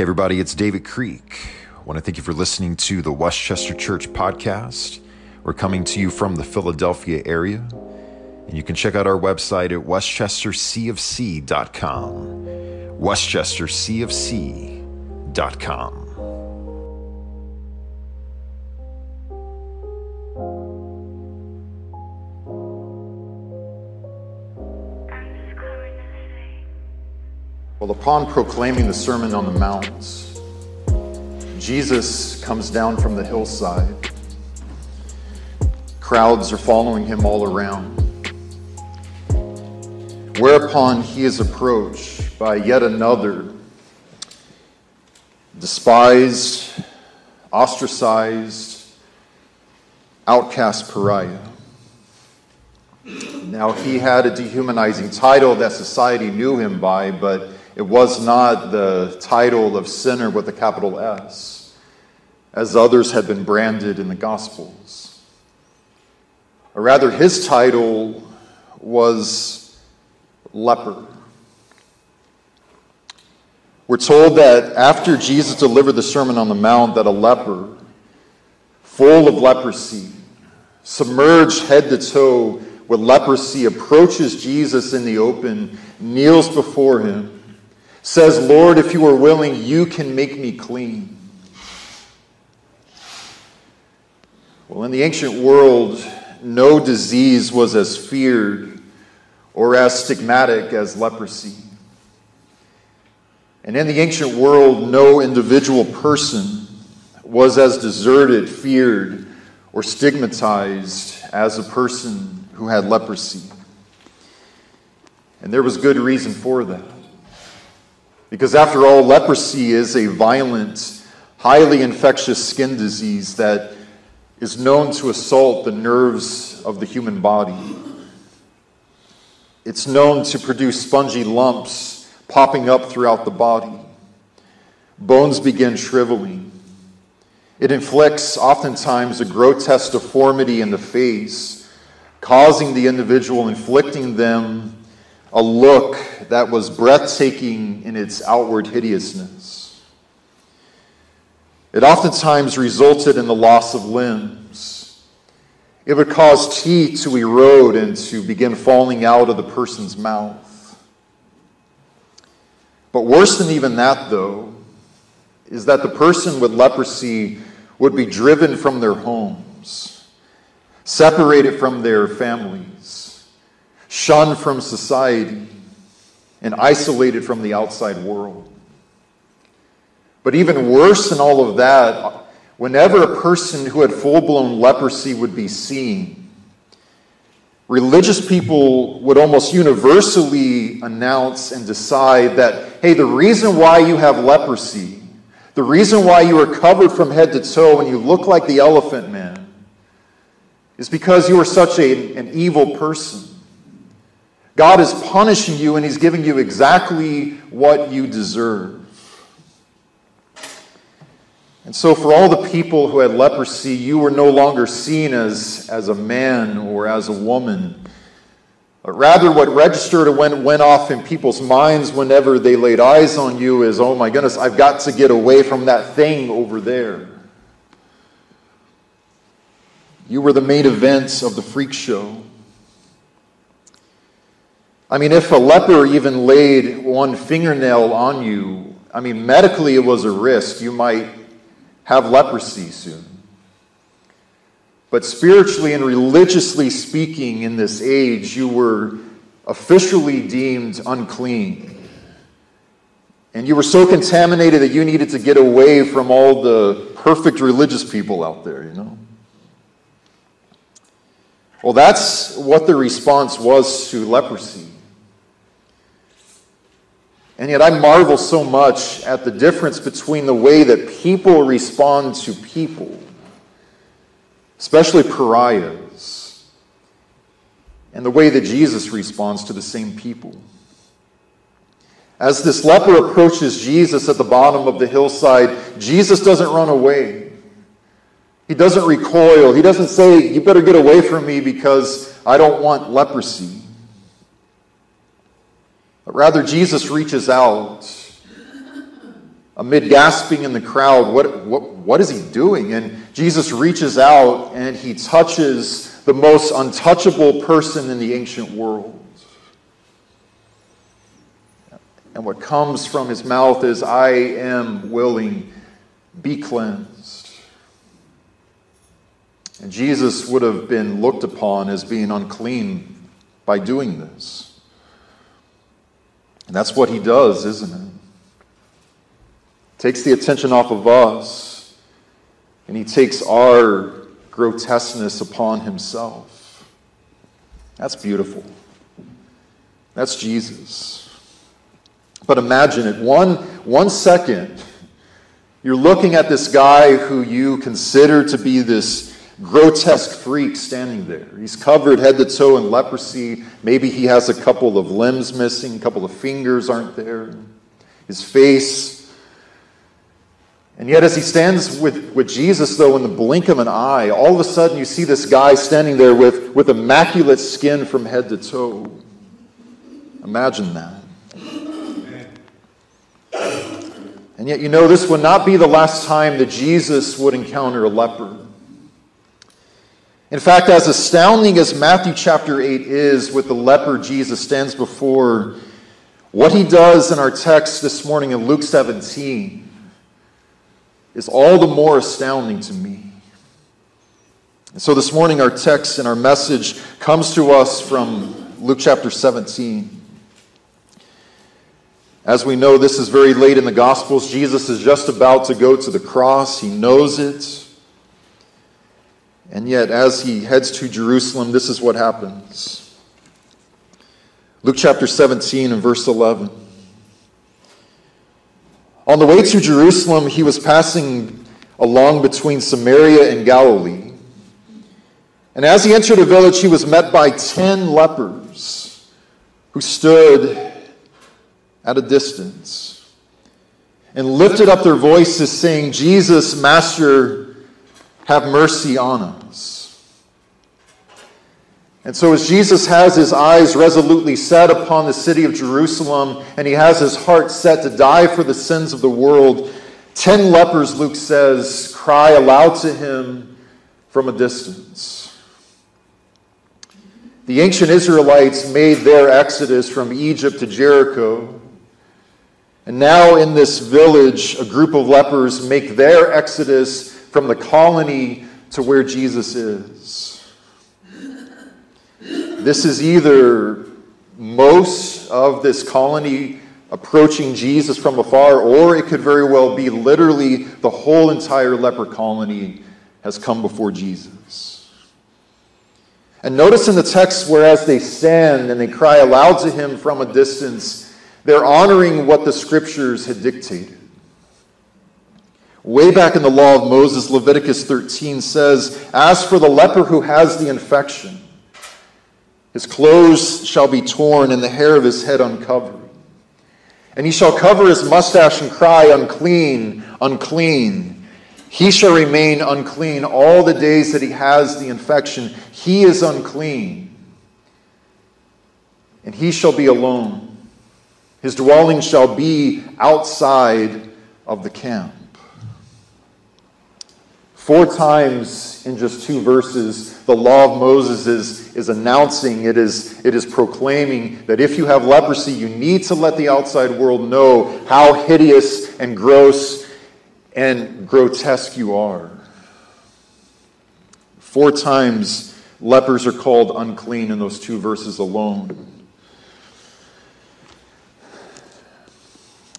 Hey, everybody, it's David Creek. I want to thank you for listening to the Westchester Church podcast. We're coming to you from the Philadelphia area, and you can check out our website at westchestercfc.com. westchestercfc.com. upon proclaiming the Sermon on the Mount, Jesus comes down from the hillside. Crowds are following him all around. Whereupon he is approached by yet another despised, ostracized, outcast pariah. Now, he had a dehumanizing title that society knew him by, but it was not the title of sinner with a capital S, as others had been branded in the Gospels. Or rather, his title was leper. We're told that after Jesus delivered the Sermon on the Mount, that a leper, full of leprosy, submerged head to toe with leprosy, approaches Jesus in the open, kneels before him, says, Lord, if you are willing, you can make me clean. Well, in the ancient world, no disease was as feared or as stigmatic as leprosy. And in the ancient world, no individual person was as deserted, feared, or stigmatized as a person who had leprosy. And there was good reason for that. Because after all, leprosy is a violent, highly infectious skin disease that is known to assault the nerves of the human body. It's known to produce spongy lumps popping up throughout the body. Bones begin shriveling. It inflicts oftentimes a grotesque deformity in the face, causing the individual, inflicting them a look that was breathtaking in its outward hideousness. It oftentimes resulted in the loss of limbs. It would cause teeth to erode and to begin falling out of the person's mouth. But worse than even that, though, is that the person with leprosy would be driven from their homes, separated from their families, shunned from society, and isolated from the outside world. But even worse than all of that, whenever a person who had full blown leprosy would be seen, religious people would almost universally announce and decide that, hey, the reason why you have leprosy, the reason why you are covered from head to toe and you look like the elephant man, is because you are such a, an evil person. God is punishing you and He's giving you exactly what you deserve. And so, for all the people who had leprosy, you were no longer seen as, as a man or as a woman. But rather, what registered and went, went off in people's minds whenever they laid eyes on you is, oh my goodness, I've got to get away from that thing over there. You were the main events of the freak show. I mean, if a leper even laid one fingernail on you, I mean, medically it was a risk. You might have leprosy soon. But spiritually and religiously speaking, in this age, you were officially deemed unclean. And you were so contaminated that you needed to get away from all the perfect religious people out there, you know? Well, that's what the response was to leprosy. And yet, I marvel so much at the difference between the way that people respond to people, especially pariahs, and the way that Jesus responds to the same people. As this leper approaches Jesus at the bottom of the hillside, Jesus doesn't run away. He doesn't recoil. He doesn't say, You better get away from me because I don't want leprosy. But rather, Jesus reaches out amid gasping in the crowd, what, what, what is he doing? And Jesus reaches out and he touches the most untouchable person in the ancient world. And what comes from his mouth is, I am willing, be cleansed. And Jesus would have been looked upon as being unclean by doing this. And that's what he does, isn't it? Takes the attention off of us, and he takes our grotesqueness upon himself. That's beautiful. That's Jesus. But imagine it one, one second, you're looking at this guy who you consider to be this grotesque freak standing there. He's covered head to toe in leprosy. Maybe he has a couple of limbs missing, a couple of fingers aren't there. His face. And yet, as he stands with, with Jesus, though, in the blink of an eye, all of a sudden you see this guy standing there with, with immaculate skin from head to toe. Imagine that. And yet, you know, this would not be the last time that Jesus would encounter a leper. In fact, as astounding as Matthew chapter 8 is with the leper Jesus stands before, what he does in our text this morning in Luke 17 is all the more astounding to me. And so this morning, our text and our message comes to us from Luke chapter 17. As we know, this is very late in the Gospels. Jesus is just about to go to the cross, he knows it. And yet, as he heads to Jerusalem, this is what happens. Luke chapter 17 and verse 11. On the way to Jerusalem, he was passing along between Samaria and Galilee. And as he entered a village, he was met by ten lepers who stood at a distance and lifted up their voices, saying, Jesus, Master, have mercy on us. And so, as Jesus has his eyes resolutely set upon the city of Jerusalem and he has his heart set to die for the sins of the world, ten lepers, Luke says, cry aloud to him from a distance. The ancient Israelites made their exodus from Egypt to Jericho. And now, in this village, a group of lepers make their exodus from the colony to where Jesus is. This is either most of this colony approaching Jesus from afar, or it could very well be literally the whole entire leper colony has come before Jesus. And notice in the text, whereas they stand and they cry aloud to him from a distance, they're honoring what the scriptures had dictated. Way back in the law of Moses, Leviticus 13 says, As for the leper who has the infection, his clothes shall be torn and the hair of his head uncovered. And he shall cover his mustache and cry, Unclean, unclean. He shall remain unclean all the days that he has the infection. He is unclean. And he shall be alone. His dwelling shall be outside of the camp. Four times in just two verses, the law of Moses is, is announcing, it is, it is proclaiming that if you have leprosy, you need to let the outside world know how hideous and gross and grotesque you are. Four times, lepers are called unclean in those two verses alone.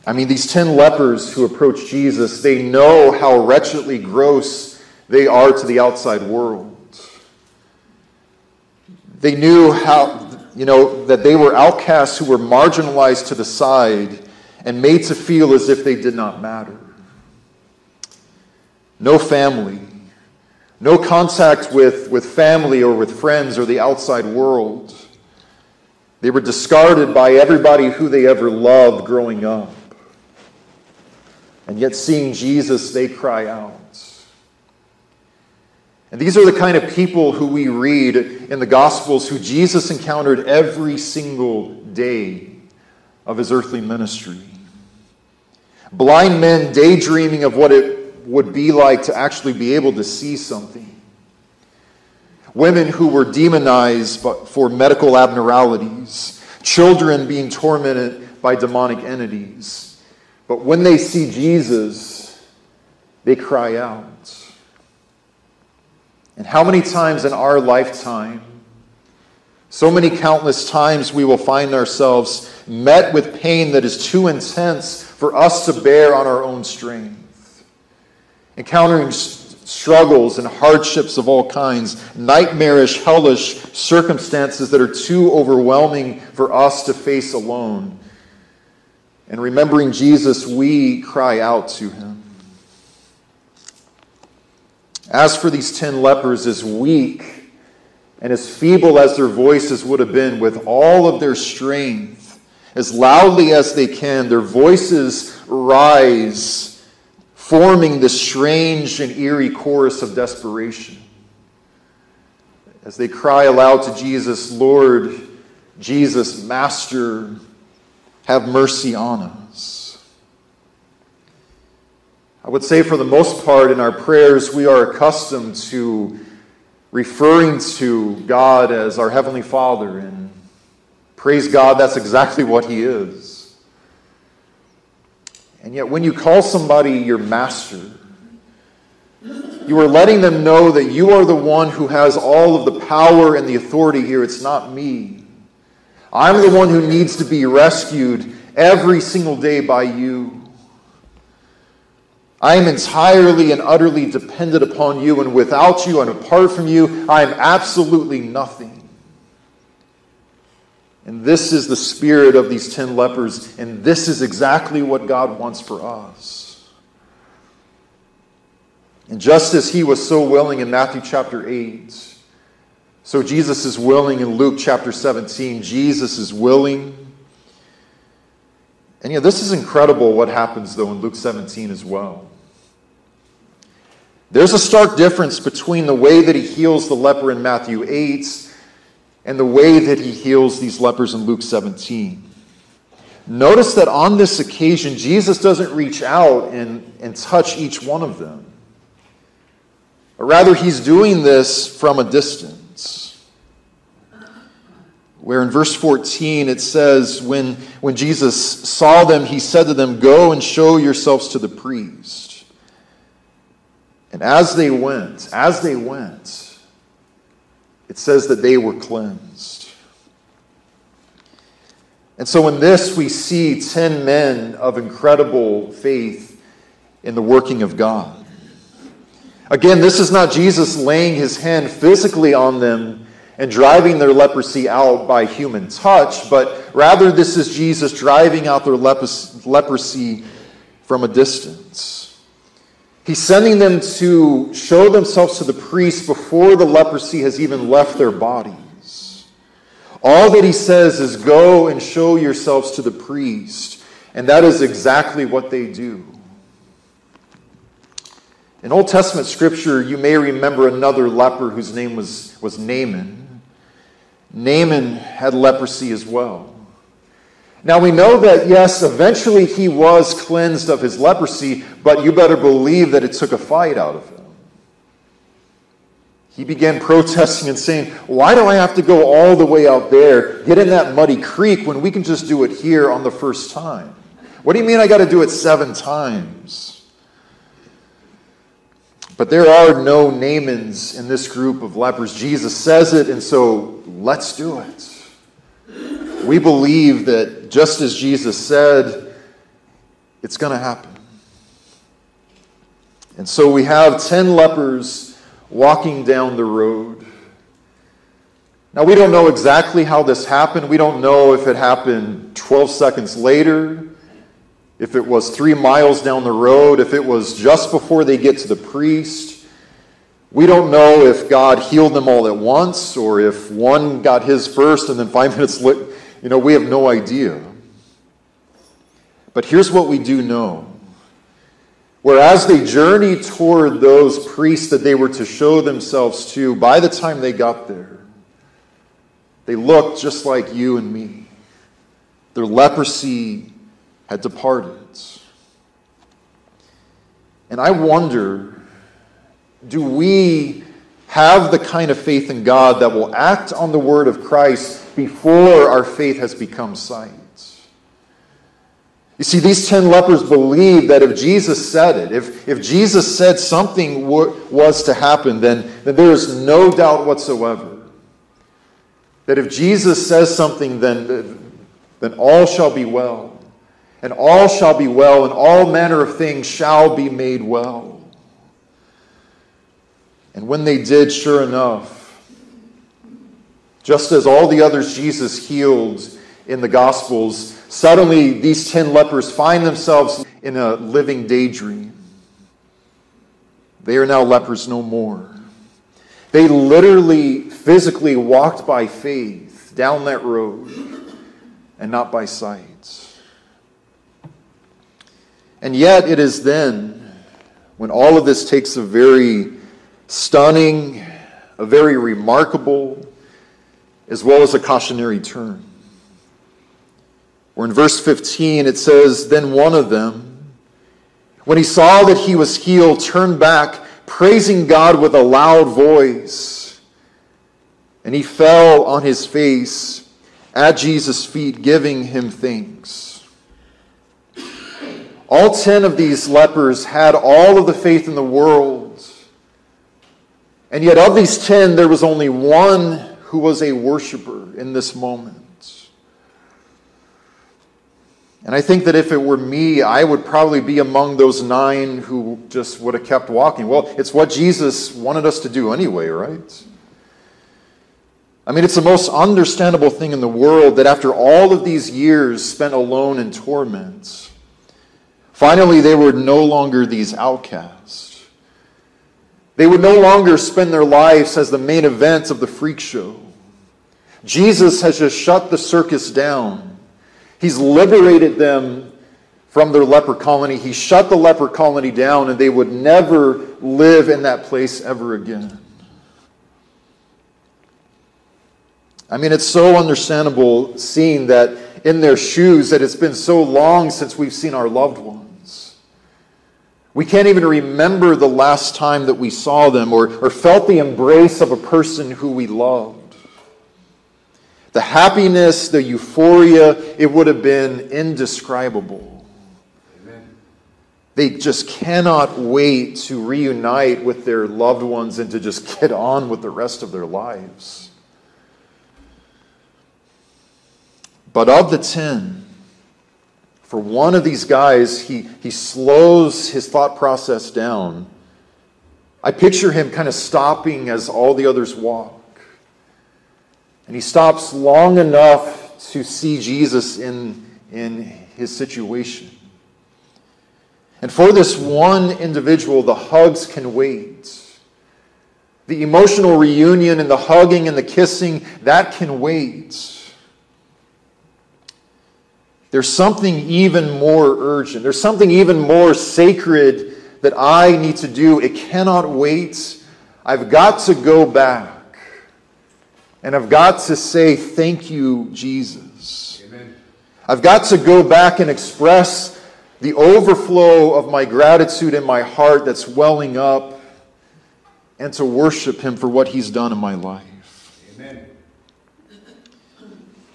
I mean, these ten lepers who approach Jesus, they know how wretchedly gross they are to the outside world. They knew how, you know, that they were outcasts who were marginalized to the side and made to feel as if they did not matter. No family, no contact with, with family or with friends or the outside world. They were discarded by everybody who they ever loved growing up. And yet, seeing Jesus, they cry out. And these are the kind of people who we read in the Gospels who Jesus encountered every single day of his earthly ministry. blind men daydreaming of what it would be like to actually be able to see something, women who were demonized for medical abnormalities, children being tormented by demonic entities. But when they see Jesus, they cry out. And how many times in our lifetime, so many countless times, we will find ourselves met with pain that is too intense for us to bear on our own strength, encountering struggles and hardships of all kinds, nightmarish, hellish circumstances that are too overwhelming for us to face alone. And remembering Jesus, we cry out to him. As for these ten lepers, as weak and as feeble as their voices would have been, with all of their strength, as loudly as they can, their voices rise, forming this strange and eerie chorus of desperation. As they cry aloud to Jesus, Lord, Jesus, Master, have mercy on us. I would say, for the most part, in our prayers, we are accustomed to referring to God as our Heavenly Father. And praise God, that's exactly what He is. And yet, when you call somebody your master, you are letting them know that you are the one who has all of the power and the authority here. It's not me. I'm the one who needs to be rescued every single day by you. I am entirely and utterly dependent upon you, and without you and apart from you, I am absolutely nothing. And this is the spirit of these ten lepers, and this is exactly what God wants for us. And just as he was so willing in Matthew chapter 8, so Jesus is willing in Luke chapter 17. Jesus is willing. And yeah, this is incredible what happens, though, in Luke 17 as well. There's a stark difference between the way that he heals the leper in Matthew 8 and the way that he heals these lepers in Luke 17. Notice that on this occasion, Jesus doesn't reach out and, and touch each one of them. Rather, he's doing this from a distance. Where in verse 14 it says, when, when Jesus saw them, he said to them, Go and show yourselves to the priest. And as they went, as they went, it says that they were cleansed. And so in this, we see 10 men of incredible faith in the working of God. Again, this is not Jesus laying his hand physically on them and driving their leprosy out by human touch, but rather this is Jesus driving out their leprosy from a distance. He's sending them to show themselves to the priest before the leprosy has even left their bodies. All that he says is, Go and show yourselves to the priest. And that is exactly what they do. In Old Testament scripture, you may remember another leper whose name was, was Naaman. Naaman had leprosy as well. Now we know that, yes, eventually he was cleansed of his leprosy, but you better believe that it took a fight out of him. He began protesting and saying, Why do I have to go all the way out there, get in that muddy creek, when we can just do it here on the first time? What do you mean I got to do it seven times? But there are no Naamans in this group of lepers. Jesus says it, and so let's do it. We believe that just as Jesus said, it's going to happen. And so we have 10 lepers walking down the road. Now, we don't know exactly how this happened. We don't know if it happened 12 seconds later, if it was three miles down the road, if it was just before they get to the priest. We don't know if God healed them all at once or if one got his first and then five minutes later you know, we have no idea. But here's what we do know. Whereas they journeyed toward those priests that they were to show themselves to, by the time they got there, they looked just like you and me. Their leprosy had departed. And I wonder do we have the kind of faith in God that will act on the word of Christ before our faith has become sight? You see, these 10 lepers believed that if Jesus said it, if, if Jesus said something w- was to happen, then, then there is no doubt whatsoever that if Jesus says something, then, then all shall be well. And all shall be well, and all manner of things shall be made well. And when they did, sure enough, just as all the others Jesus healed in the Gospels, Suddenly, these 10 lepers find themselves in a living daydream. They are now lepers no more. They literally, physically walked by faith down that road and not by sight. And yet, it is then when all of this takes a very stunning, a very remarkable, as well as a cautionary turn. Or in verse 15, it says, Then one of them, when he saw that he was healed, turned back, praising God with a loud voice. And he fell on his face at Jesus' feet, giving him thanks. All ten of these lepers had all of the faith in the world. And yet, of these ten, there was only one who was a worshiper in this moment. And I think that if it were me, I would probably be among those nine who just would have kept walking. Well, it's what Jesus wanted us to do anyway, right? I mean, it's the most understandable thing in the world that after all of these years spent alone in torment, finally they were no longer these outcasts. They would no longer spend their lives as the main events of the freak show. Jesus has just shut the circus down. He's liberated them from their leper colony. He shut the leper colony down, and they would never live in that place ever again. I mean, it's so understandable seeing that in their shoes that it's been so long since we've seen our loved ones. We can't even remember the last time that we saw them or, or felt the embrace of a person who we love. The happiness, the euphoria, it would have been indescribable. Amen. They just cannot wait to reunite with their loved ones and to just get on with the rest of their lives. But of the ten, for one of these guys, he, he slows his thought process down. I picture him kind of stopping as all the others walk. And he stops long enough to see Jesus in, in his situation. And for this one individual, the hugs can wait. The emotional reunion and the hugging and the kissing, that can wait. There's something even more urgent. There's something even more sacred that I need to do. It cannot wait. I've got to go back. And I've got to say, thank you, Jesus. Amen. I've got to go back and express the overflow of my gratitude in my heart that's welling up and to worship Him for what He's done in my life. Amen.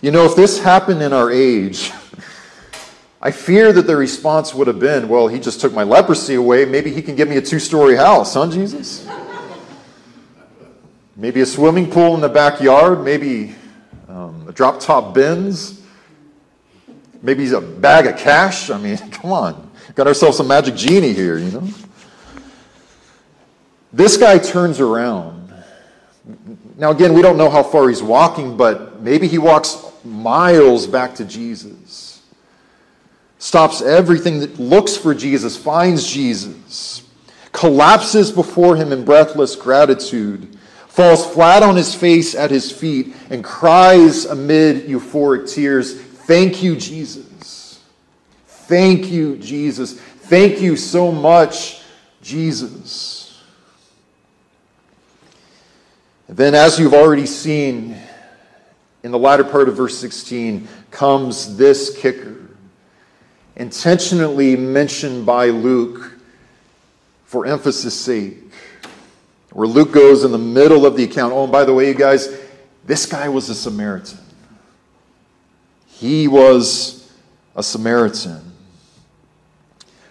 You know, if this happened in our age, I fear that the response would have been, well, He just took my leprosy away. Maybe He can give me a two story house, huh, Jesus? Maybe a swimming pool in the backyard, maybe um, a drop top Benz, maybe a bag of cash. I mean, come on. Got ourselves a magic genie here, you know? This guy turns around. Now, again, we don't know how far he's walking, but maybe he walks miles back to Jesus. Stops everything that looks for Jesus, finds Jesus, collapses before him in breathless gratitude falls flat on his face at his feet, and cries amid euphoric tears, Thank you, Jesus. Thank you, Jesus. Thank you so much, Jesus. And then, as you've already seen in the latter part of verse 16, comes this kicker, intentionally mentioned by Luke for emphasis sake, where Luke goes in the middle of the account. Oh, and by the way, you guys, this guy was a Samaritan. He was a Samaritan.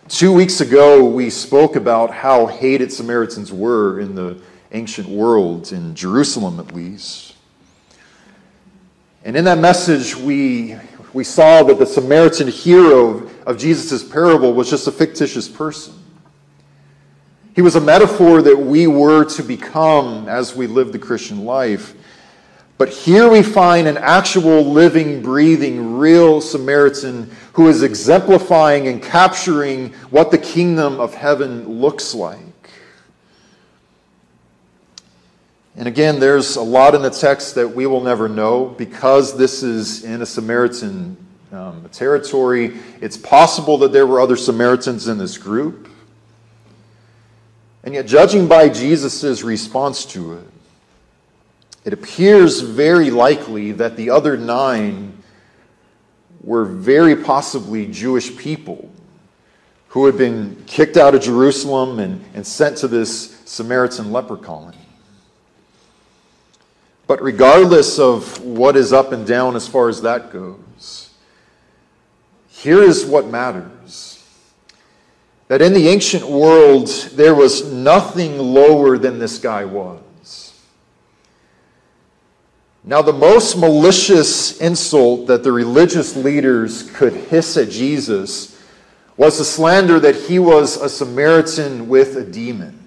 Two weeks ago, we spoke about how hated Samaritans were in the ancient world, in Jerusalem at least. And in that message, we, we saw that the Samaritan hero of Jesus' parable was just a fictitious person. He was a metaphor that we were to become as we live the Christian life. But here we find an actual living, breathing, real Samaritan who is exemplifying and capturing what the kingdom of heaven looks like. And again, there's a lot in the text that we will never know because this is in a Samaritan um, territory. It's possible that there were other Samaritans in this group. And yet, judging by Jesus' response to it, it appears very likely that the other nine were very possibly Jewish people who had been kicked out of Jerusalem and, and sent to this Samaritan leper colony. But regardless of what is up and down as far as that goes, here is what matters that in the ancient world, there was nothing lower than this guy was. Now, the most malicious insult that the religious leaders could hiss at Jesus was the slander that he was a Samaritan with a demon.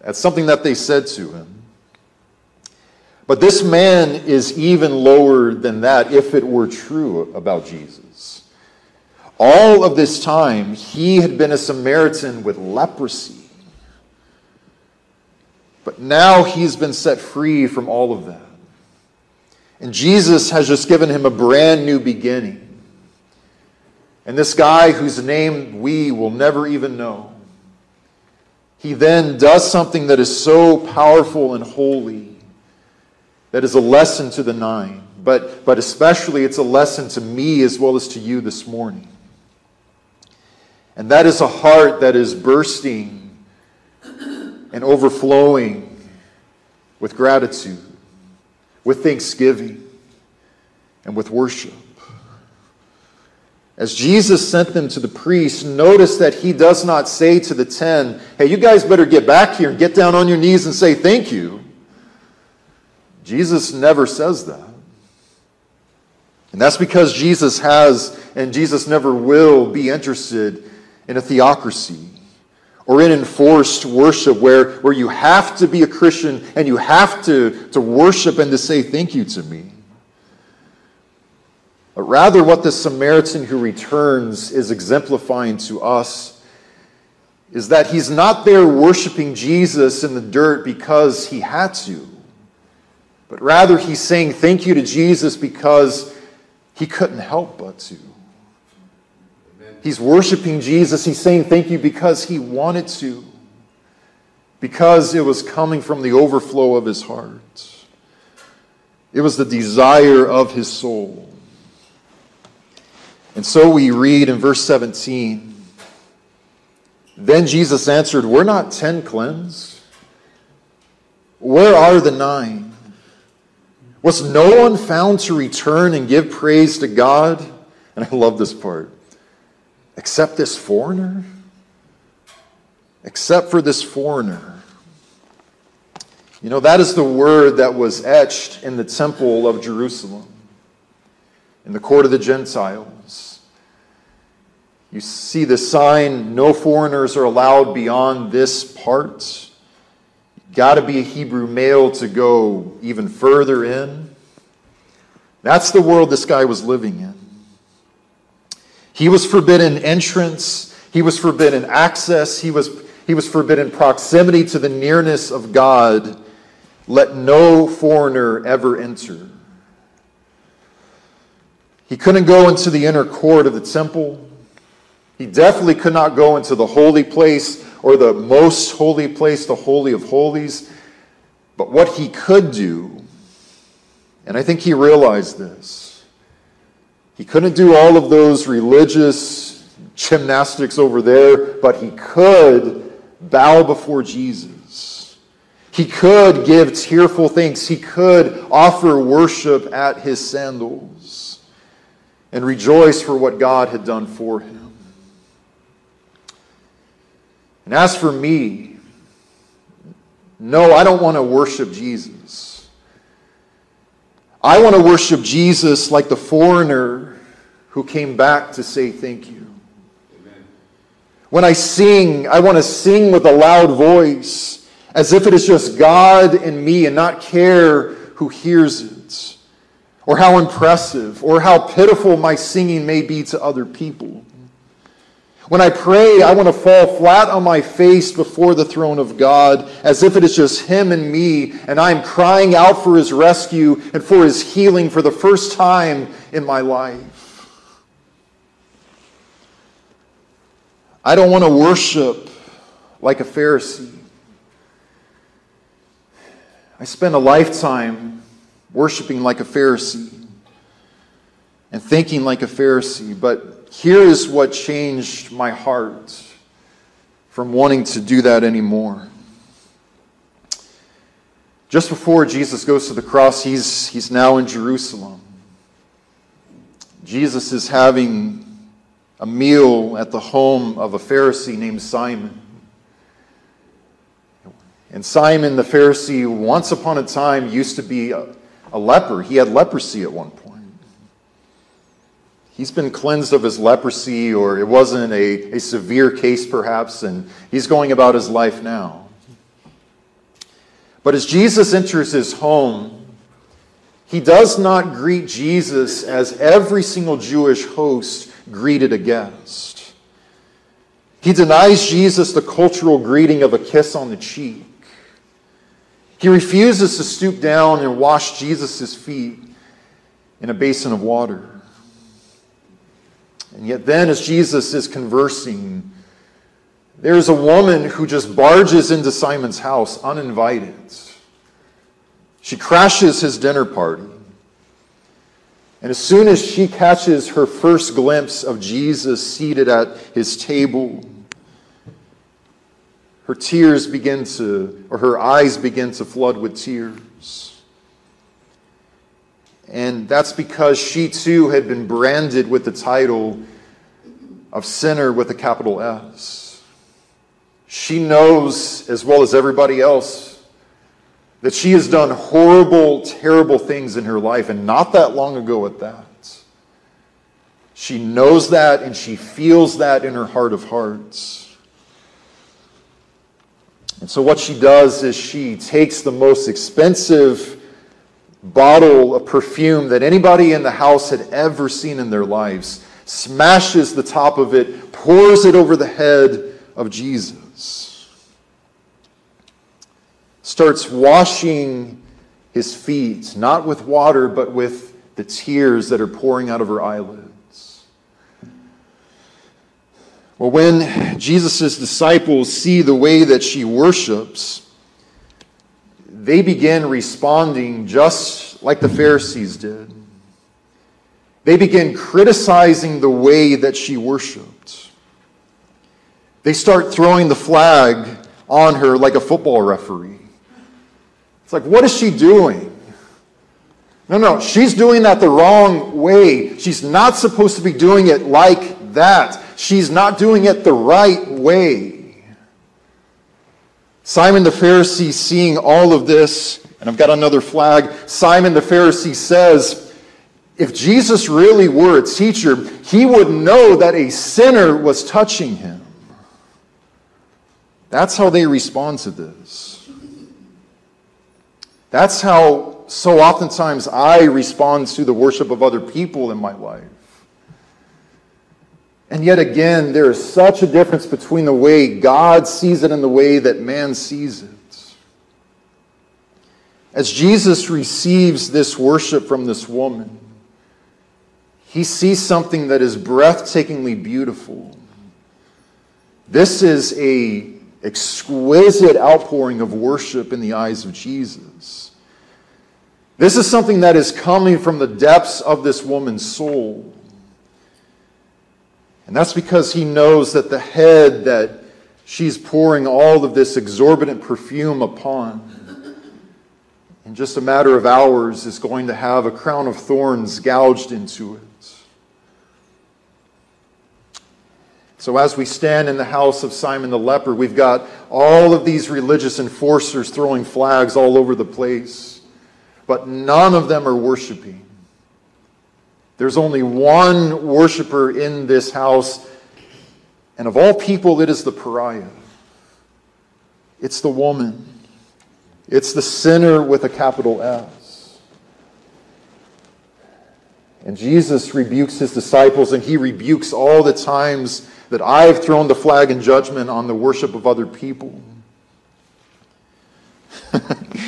That's something that they said to him. But this man is even lower than that if it were true about Jesus. All of this time, he had been a Samaritan with leprosy. But now he's been set free from all of that. And Jesus has just given him a brand new beginning. And this guy whose name we will never even know, he then does something that is so powerful and holy that is a lesson to the nine. But, but especially, it's a lesson to me as well as to you this morning. And that is a heart that is bursting and overflowing with gratitude with thanksgiving and with worship. As Jesus sent them to the priests, notice that he does not say to the ten, Hey, you guys better get back here and get down on your knees and say thank you. Jesus never says that. And that's because Jesus has and Jesus never will be interested in a theocracy or in enforced worship where, where you have to be a Christian and you have to, to worship and to say thank you to me. But rather, what the Samaritan who returns is exemplifying to us is that he's not there worshiping Jesus in the dirt because he had to, but rather he's saying thank you to Jesus because he couldn't help but to. He's worshiping Jesus. He's saying thank you because he wanted to, because it was coming from the overflow of his heart. It was the desire of his soul. And so we read in verse 17 Then Jesus answered, We're not ten cleansed. Where are the nine? Was no one found to return and give praise to God? And I love this part except this foreigner? Except for this foreigner. You know, that is the word that was etched in the temple of Jerusalem, in the court of the Gentiles. You see the sign no foreigners are allowed beyond this part. Got to be a Hebrew male to go even further in. That's the world this guy was living in. He was forbidden entrance, he was forbidden access, he was, he was forbidden proximity to the nearness of God. Let no foreigner ever enter. He couldn't go into the inner court of the temple. He definitely could not go into the holy place or the most holy place, the Holy of Holies. But what he could do, and I think he realized this, he couldn't do all of those religious gymnastics over there, but he could bow before Jesus. He could give tearful thanks. He could offer worship at his sandals and rejoice for what God had done for him. And as for me, no, I don't want to worship Jesus. I want to worship Jesus like the foreigner who came back to say thank you. Amen. When I sing, I want to sing with a loud voice as if it is just God and me and not care who hears it or how impressive or how pitiful my singing may be to other people. When I pray, I want to fall flat on my face before the throne of God as if it is just Him and me, and I'm crying out for His rescue and for His healing for the first time in my life. I don't want to worship like a Pharisee. I spent a lifetime worshiping like a Pharisee and thinking like a Pharisee, but here is what changed my heart from wanting to do that anymore. Just before Jesus goes to the cross, he's, he's now in Jerusalem. Jesus is having a meal at the home of a Pharisee named Simon. And Simon the Pharisee, once upon a time, used to be a, a leper. He had leprosy at one point. He's been cleansed of his leprosy, or it wasn't a, a severe case perhaps, and he's going about his life now. But as Jesus enters his home, he does not greet Jesus as every single Jewish host greeted a guest. He denies Jesus the cultural greeting of a kiss on the cheek. He refuses to stoop down and wash Jesus' feet in a basin of water. And yet, then, as Jesus is conversing, there's a woman who just barges into Simon's house uninvited. She crashes his dinner party. And as soon as she catches her first glimpse of Jesus seated at his table, her tears begin to, or her eyes begin to flood with tears. And that's because she too had been branded with the title of sinner with a capital S. She knows, as well as everybody else, that she has done horrible, terrible things in her life, and not that long ago at that. She knows that and she feels that in her heart of hearts. And so, what she does is she takes the most expensive bottle of perfume that anybody in the house had ever seen in their lives, smashes the top of it, pours it over the head of Jesus, starts washing his feet, not with water, but with the tears that are pouring out of her eyelids. Well, when Jesus' disciples see the way that she worships, they begin responding just like the Pharisees did. They begin criticizing the way that she worshiped. They start throwing the flag on her like a football referee. It's like, what is she doing? No, no, she's doing that the wrong way. She's not supposed to be doing it like that. She's not doing it the right way. Simon the Pharisee, seeing all of this, and I've got another flag, Simon the Pharisee says, if Jesus really were a teacher, he would know that a sinner was touching him. That's how they respond to this. That's how so oftentimes I respond to the worship of other people in my life. And yet again, there is such a difference between the way God sees it and the way that man sees it. As Jesus receives this worship from this woman, he sees something that is breathtakingly beautiful. This is a exquisite outpouring of worship in the eyes of Jesus. This is something that is coming from the depths of this woman's soul. And that's because he knows that the head that she's pouring all of this exorbitant perfume upon, in just a matter of hours, is going to have a crown of thorns gouged into it. So, as we stand in the house of Simon the leper, we've got all of these religious enforcers throwing flags all over the place, but none of them are worshiping. There's only one worshiper in this house, and of all people, it is the pariah. It's the woman. It's the sinner with a capital S. And Jesus rebukes his disciples, and he rebukes all the times that I've thrown the flag in judgment on the worship of other people.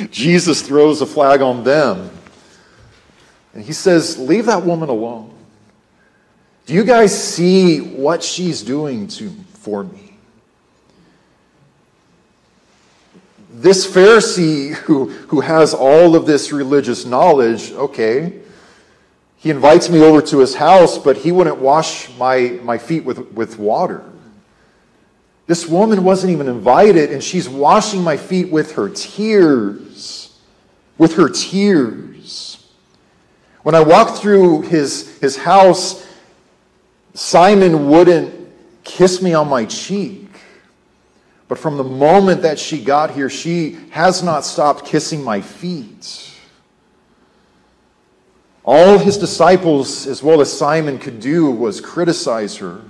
Jesus throws a flag on them. And he says, Leave that woman alone. Do you guys see what she's doing to, for me? This Pharisee who, who has all of this religious knowledge, okay, he invites me over to his house, but he wouldn't wash my, my feet with, with water. This woman wasn't even invited, and she's washing my feet with her tears. With her tears. When I walked through his, his house, Simon wouldn't kiss me on my cheek. But from the moment that she got here, she has not stopped kissing my feet. All his disciples, as well as Simon, could do was criticize her.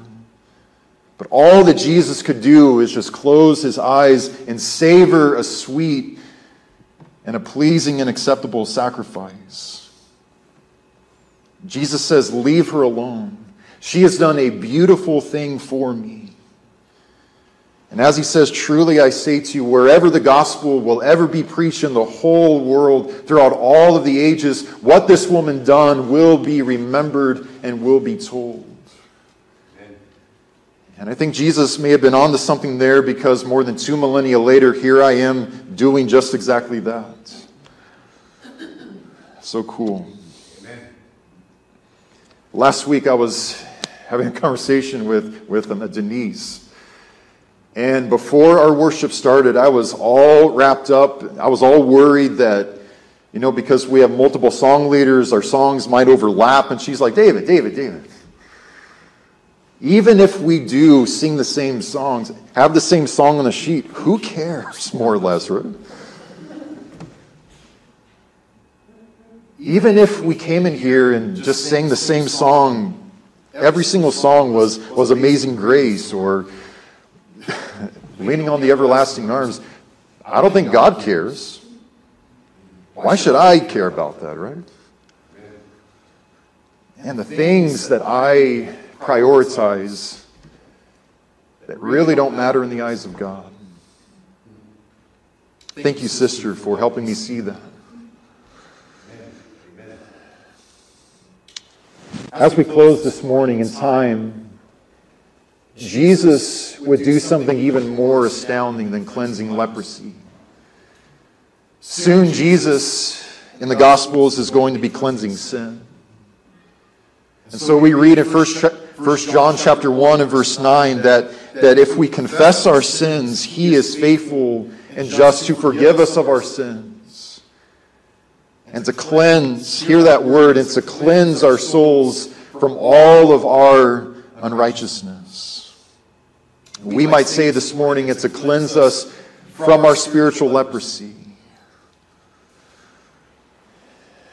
But all that Jesus could do is just close his eyes and savor a sweet and a pleasing and acceptable sacrifice. Jesus says, Leave her alone. She has done a beautiful thing for me. And as he says, Truly I say to you, wherever the gospel will ever be preached in the whole world, throughout all of the ages, what this woman done will be remembered and will be told. And I think Jesus may have been onto something there because more than two millennia later, here I am doing just exactly that. So cool. Amen. Last week I was having a conversation with, with um, Denise. And before our worship started, I was all wrapped up. I was all worried that, you know, because we have multiple song leaders, our songs might overlap. And she's like, David, David, David. Even if we do sing the same songs, have the same song on the sheet, who cares, more or less, right? Even if we came in here and just sang the same song, every single song was, was Amazing Grace or leaning on the everlasting arms, I don't think God cares. Why should I care about that, right? And the things that I prioritize that really don't matter in the eyes of God. Thank you, sister, for helping me see that. As we close this morning in time, Jesus would do something even more astounding than cleansing leprosy. Soon, Jesus in the Gospels is going to be cleansing sin. And so we read in 1 John chapter 1 and verse 9 that, that if we confess our sins, he is faithful and just to forgive us of our sins and to cleanse, hear that word, and to cleanse our souls from all of our unrighteousness. We might say this morning it's to cleanse us from our spiritual leprosy.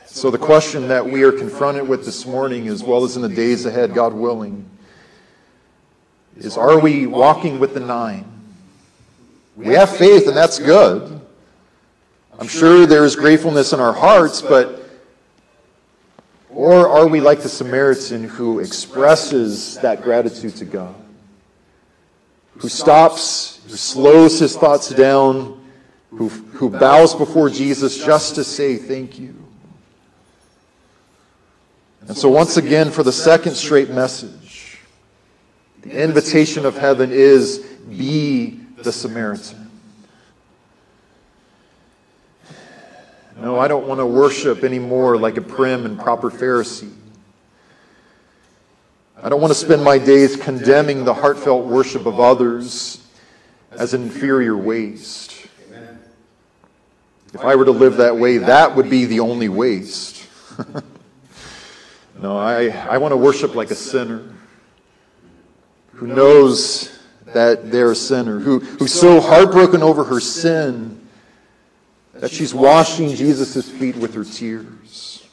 So, the question that we are confronted with this morning, as well as in the days ahead, God willing, is are we walking with the nine? We have faith, and that's good. I'm sure there is gratefulness in our hearts, but or are we like the Samaritan who expresses that gratitude to God? Who stops, who slows his thoughts down, who, who bows before Jesus just to say thank you. And so, once again, for the second straight message, the invitation of heaven is be the Samaritan. No, I don't want to worship anymore like a prim and proper Pharisee. I don't want to spend my days condemning the heartfelt worship of others as an inferior waste. If I were to live that way, that would be the only waste. no, I, I want to worship like a sinner who knows that they're a sinner, who, who's so heartbroken over her sin that she's washing Jesus' feet with her tears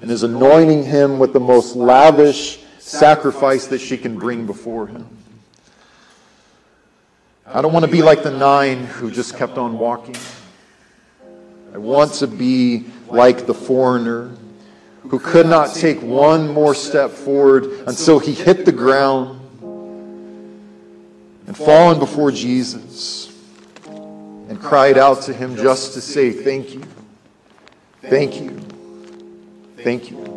and is anointing him with the most lavish sacrifice that she can bring before him. I don't want to be like the nine who just kept on walking. I want to be like the foreigner who could not take one more step forward until he hit the ground and fallen before Jesus and cried out to him just to say, Thank you, thank you, thank you.